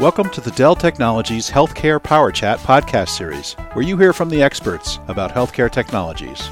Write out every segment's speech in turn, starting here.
Welcome to the Dell Technologies Healthcare Power Chat podcast series, where you hear from the experts about healthcare technologies.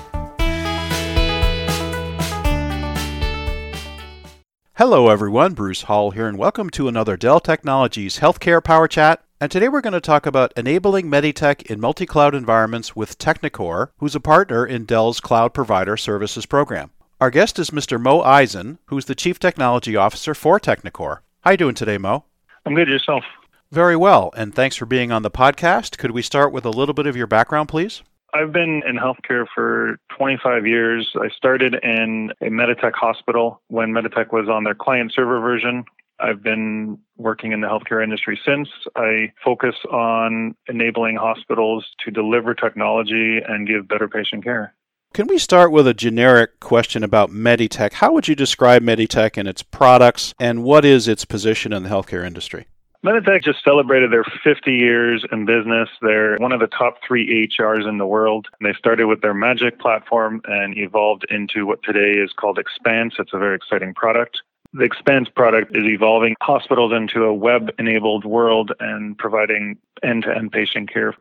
Hello, everyone. Bruce Hall here, and welcome to another Dell Technologies Healthcare Power Chat. And today we're going to talk about enabling Meditech in multi cloud environments with Technicore, who's a partner in Dell's Cloud Provider Services program. Our guest is Mr. Mo Eisen, who's the Chief Technology Officer for Technicore. How you doing today, Mo? I'm good. Yourself? Very well, and thanks for being on the podcast. Could we start with a little bit of your background, please? I've been in healthcare for 25 years. I started in a Meditech hospital when Meditech was on their client server version. I've been working in the healthcare industry since. I focus on enabling hospitals to deliver technology and give better patient care. Can we start with a generic question about Meditech? How would you describe Meditech and its products, and what is its position in the healthcare industry? Meditech just celebrated their 50 years in business. They're one of the top three EHRs in the world. They started with their Magic platform and evolved into what today is called Expanse. It's a very exciting product. The Expanse product is evolving hospitals into a web enabled world and providing end to end patient care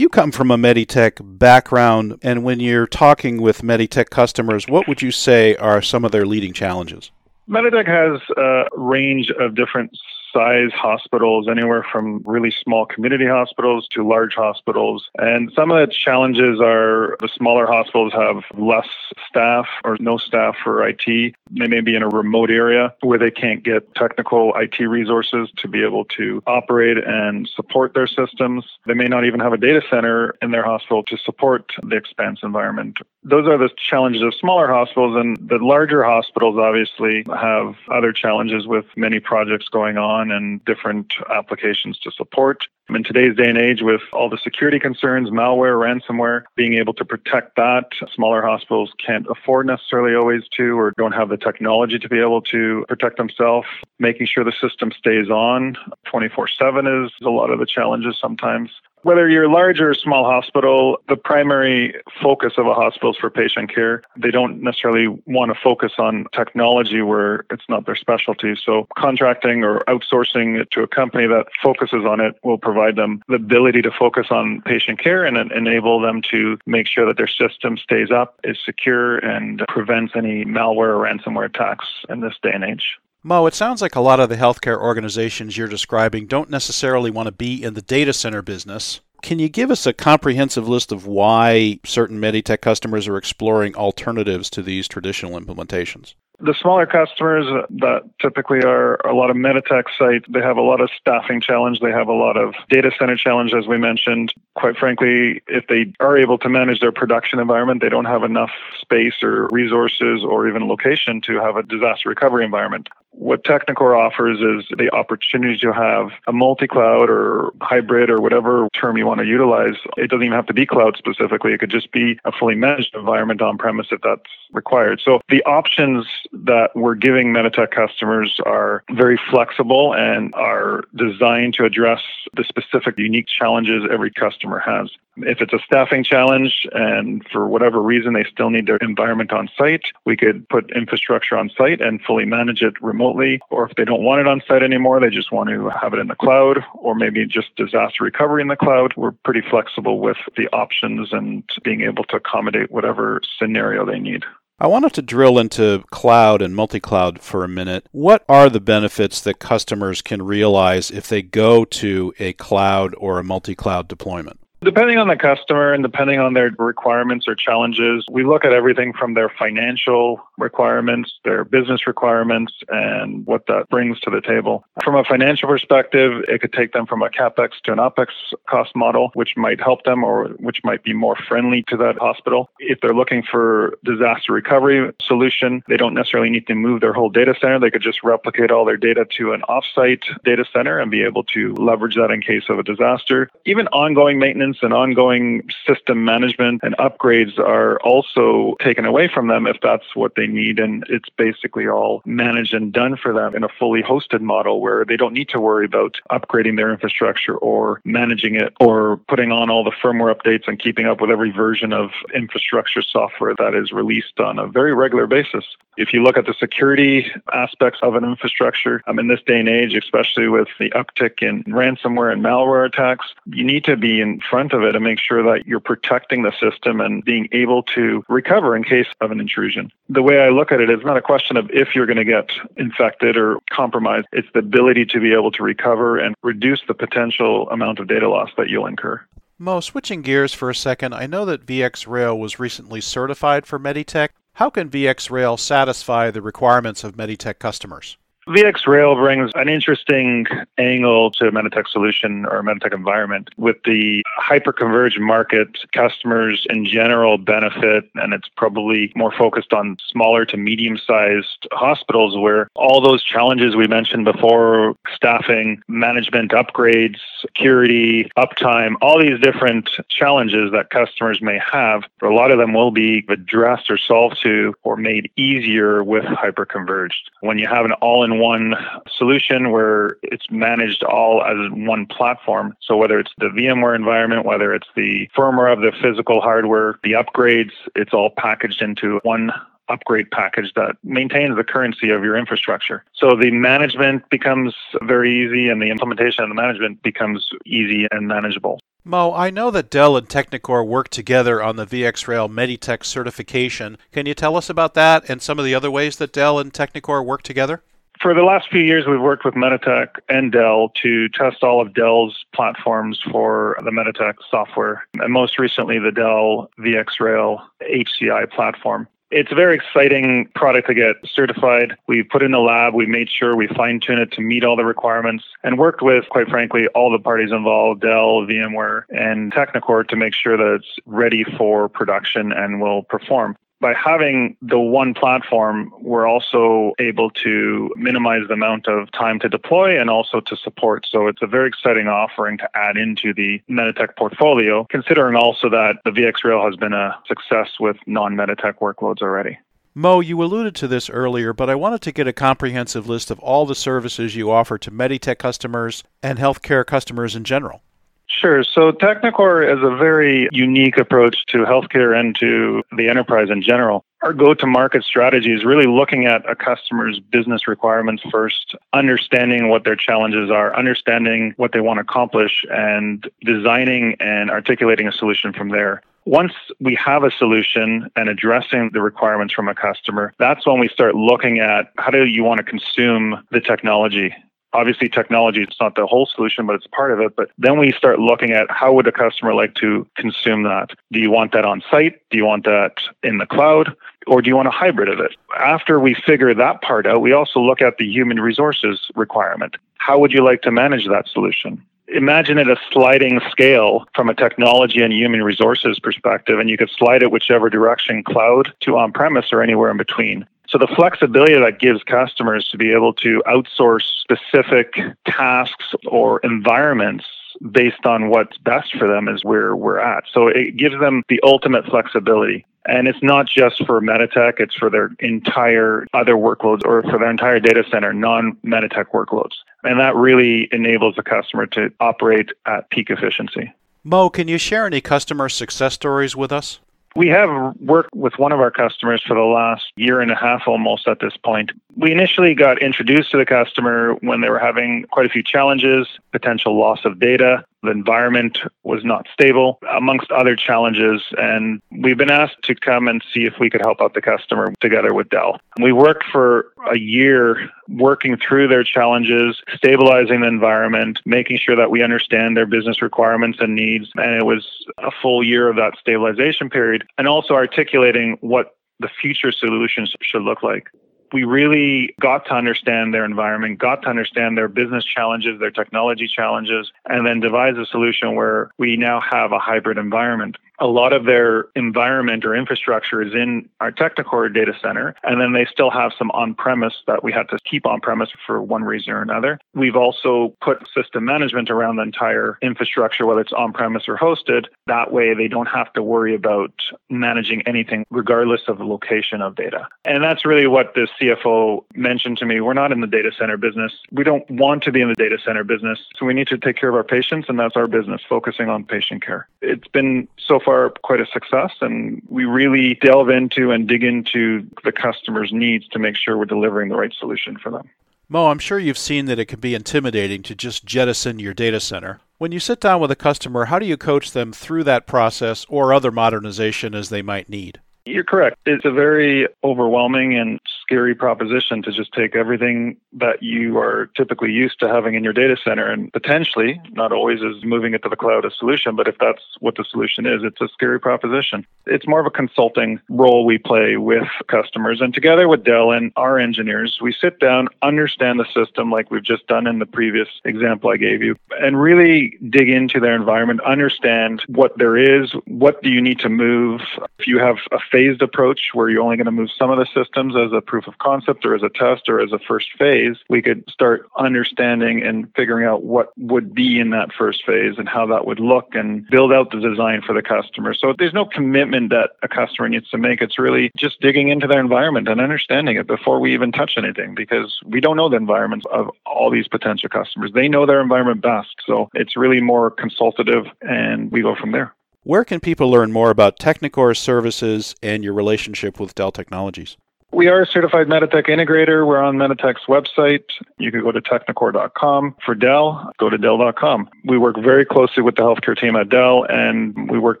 you come from a Meditech background, and when you're talking with Meditech customers, what would you say are some of their leading challenges? Meditech has a range of different size hospitals, anywhere from really small community hospitals to large hospitals. And some of the challenges are the smaller hospitals have less staff or no staff for IT. They may be in a remote area where they can't get technical IT resources to be able to operate and support their systems. They may not even have a data center in their hospital to support the expanse environment. Those are the challenges of smaller hospitals, and the larger hospitals obviously have other challenges with many projects going on and different applications to support. In today's day and age, with all the security concerns, malware, ransomware, being able to protect that, smaller hospitals can't afford necessarily always to or don't have the technology to be able to protect themselves. Making sure the system stays on 24 7 is a lot of the challenges sometimes. Whether you're large or small hospital, the primary focus of a hospital is for patient care. They don't necessarily want to focus on technology where it's not their specialty. So contracting or outsourcing it to a company that focuses on it will provide them the ability to focus on patient care and enable them to make sure that their system stays up, is secure, and prevents any malware or ransomware attacks in this day and age. Mo, it sounds like a lot of the healthcare organizations you're describing don't necessarily want to be in the data center business. Can you give us a comprehensive list of why certain Meditech customers are exploring alternatives to these traditional implementations? The smaller customers that typically are a lot of Meditech sites, they have a lot of staffing challenge. They have a lot of data center challenge, as we mentioned. Quite frankly, if they are able to manage their production environment, they don't have enough space or resources or even location to have a disaster recovery environment. What Technicore offers is the opportunity to have a multi cloud or hybrid or whatever term you want to utilize. It doesn't even have to be cloud specifically. It could just be a fully managed environment on premise if that's required. So the options that we're giving Meditech customers are very flexible and are designed to address the specific unique challenges every customer has. If it's a staffing challenge and for whatever reason they still need their environment on site, we could put infrastructure on site and fully manage it remotely. Or if they don't want it on site anymore, they just want to have it in the cloud or maybe just disaster recovery in the cloud. We're pretty flexible with the options and being able to accommodate whatever scenario they need. I wanted to drill into cloud and multi cloud for a minute. What are the benefits that customers can realize if they go to a cloud or a multi cloud deployment? Depending on the customer and depending on their requirements or challenges, we look at everything from their financial requirements, their business requirements, and what that brings to the table. From a financial perspective, it could take them from a capex to an opex cost model, which might help them or which might be more friendly to that hospital. If they're looking for disaster recovery solution, they don't necessarily need to move their whole data center. They could just replicate all their data to an offsite data center and be able to leverage that in case of a disaster. Even ongoing maintenance maintenance and ongoing system management and upgrades are also taken away from them if that's what they need. And it's basically all managed and done for them in a fully hosted model where they don't need to worry about upgrading their infrastructure or managing it or putting on all the firmware updates and keeping up with every version of infrastructure software that is released on a very regular basis. If you look at the security aspects of an infrastructure, um, in this day and age, especially with the uptick in ransomware and malware attacks, you need to be in front of it and make sure that you're protecting the system and being able to recover in case of an intrusion. The way I look at it is not a question of if you're going to get infected or compromised, it's the ability to be able to recover and reduce the potential amount of data loss that you'll incur. Mo, switching gears for a second, I know that VxRail was recently certified for Meditech. How can VxRail satisfy the requirements of Meditech customers? VxRail brings an interesting angle to a Meditech solution or Meditech environment. With the hyperconverged market, customers in general benefit, and it's probably more focused on smaller to medium sized hospitals where all those challenges we mentioned before staffing, management upgrades, security, uptime, all these different challenges that customers may have, a lot of them will be addressed or solved to or made easier with hyperconverged. When you have an all in one solution where it's managed all as one platform. So whether it's the VMware environment, whether it's the firmware of the physical hardware, the upgrades, it's all packaged into one upgrade package that maintains the currency of your infrastructure. So the management becomes very easy and the implementation of the management becomes easy and manageable. Mo, I know that Dell and Technicore work together on the VxRail Meditech certification. Can you tell us about that and some of the other ways that Dell and Technicore work together? For the last few years, we've worked with Meditech and Dell to test all of Dell's platforms for the Meditech software, and most recently, the Dell VxRail HCI platform. It's a very exciting product to get certified. We put in the lab, we made sure we fine tune it to meet all the requirements and worked with, quite frankly, all the parties involved, Dell, VMware, and Technicore to make sure that it's ready for production and will perform by having the one platform, we're also able to minimize the amount of time to deploy and also to support. So it's a very exciting offering to add into the Meditech portfolio, considering also that the VxRail has been a success with non Meditech workloads already. Mo, you alluded to this earlier, but I wanted to get a comprehensive list of all the services you offer to Meditech customers and healthcare customers in general. Sure. So Technicore is a very unique approach to healthcare and to the enterprise in general. Our go to market strategy is really looking at a customer's business requirements first, understanding what their challenges are, understanding what they want to accomplish, and designing and articulating a solution from there. Once we have a solution and addressing the requirements from a customer, that's when we start looking at how do you want to consume the technology obviously technology is not the whole solution but it's part of it but then we start looking at how would a customer like to consume that? Do you want that on site? Do you want that in the cloud? Or do you want a hybrid of it? After we figure that part out we also look at the human resources requirement. How would you like to manage that solution? Imagine it a sliding scale from a technology and human resources perspective and you could slide it whichever direction cloud to on premise or anywhere in between so the flexibility that gives customers to be able to outsource specific tasks or environments based on what's best for them is where we're at. So it gives them the ultimate flexibility. And it's not just for Meditech, it's for their entire other workloads or for their entire data center, non Meditech workloads. And that really enables the customer to operate at peak efficiency. Mo, can you share any customer success stories with us? We have worked with one of our customers for the last year and a half almost at this point. We initially got introduced to the customer when they were having quite a few challenges, potential loss of data, the environment was not stable, amongst other challenges. And we've been asked to come and see if we could help out the customer together with Dell. We worked for a year working through their challenges, stabilizing the environment, making sure that we understand their business requirements and needs. And it was a full year of that stabilization period, and also articulating what the future solutions should look like we really got to understand their environment, got to understand their business challenges, their technology challenges, and then devise a solution where we now have a hybrid environment. A lot of their environment or infrastructure is in our Technicore data center, and then they still have some on premise that we had to keep on premise for one reason or another. We've also put system management around the entire infrastructure, whether it's on premise or hosted. That way, they don't have to worry about managing anything, regardless of the location of data. And that's really what the CFO mentioned to me. We're not in the data center business. We don't want to be in the data center business. So we need to take care of our patients, and that's our business, focusing on patient care. It's been so far quite a success, and we really delve into and dig into the customer's needs to make sure we're delivering the right solution for them. Mo, I'm sure you've seen that it can be intimidating to just jettison your data center. When you sit down with a customer, how do you coach them through that process or other modernization as they might need? You're correct. It's a very overwhelming and scary proposition to just take everything that you are typically used to having in your data center and potentially, not always is moving it to the cloud a solution, but if that's what the solution is, it's a scary proposition. It's more of a consulting role we play with customers. And together with Dell and our engineers, we sit down, understand the system like we've just done in the previous example I gave you, and really dig into their environment, understand what there is, what do you need to move. If you have a phased approach where you're only going to move some of the systems as a proof of concept or as a test or as a first phase, we could start understanding and figuring out what would be in that first phase and how that would look and build out the design for the customer. So there's no commitment that a customer needs to make. It's really just digging into their environment and understanding it before we even touch anything because we don't know the environments of all these potential customers. They know their environment best. So it's really more consultative and we go from there. Where can people learn more about Technicore services and your relationship with Dell Technologies? We are a certified Meditech integrator. We're on Meditech's website. You can go to technicore.com. For Dell, go to dell.com. We work very closely with the healthcare team at Dell, and we work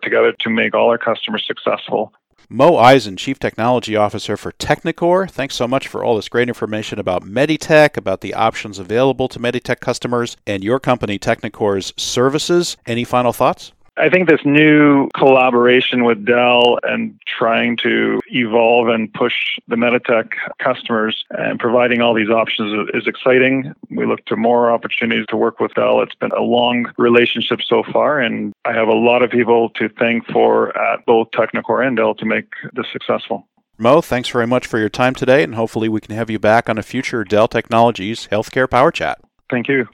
together to make all our customers successful. Mo Eisen, Chief Technology Officer for Technicore. Thanks so much for all this great information about Meditech, about the options available to Meditech customers, and your company, Technicore's services. Any final thoughts? I think this new collaboration with Dell and trying to evolve and push the Meditech customers and providing all these options is exciting. We look to more opportunities to work with Dell. It's been a long relationship so far, and I have a lot of people to thank for at both Technicore and Dell to make this successful. Mo, thanks very much for your time today, and hopefully we can have you back on a future Dell Technologies Healthcare Power Chat. Thank you.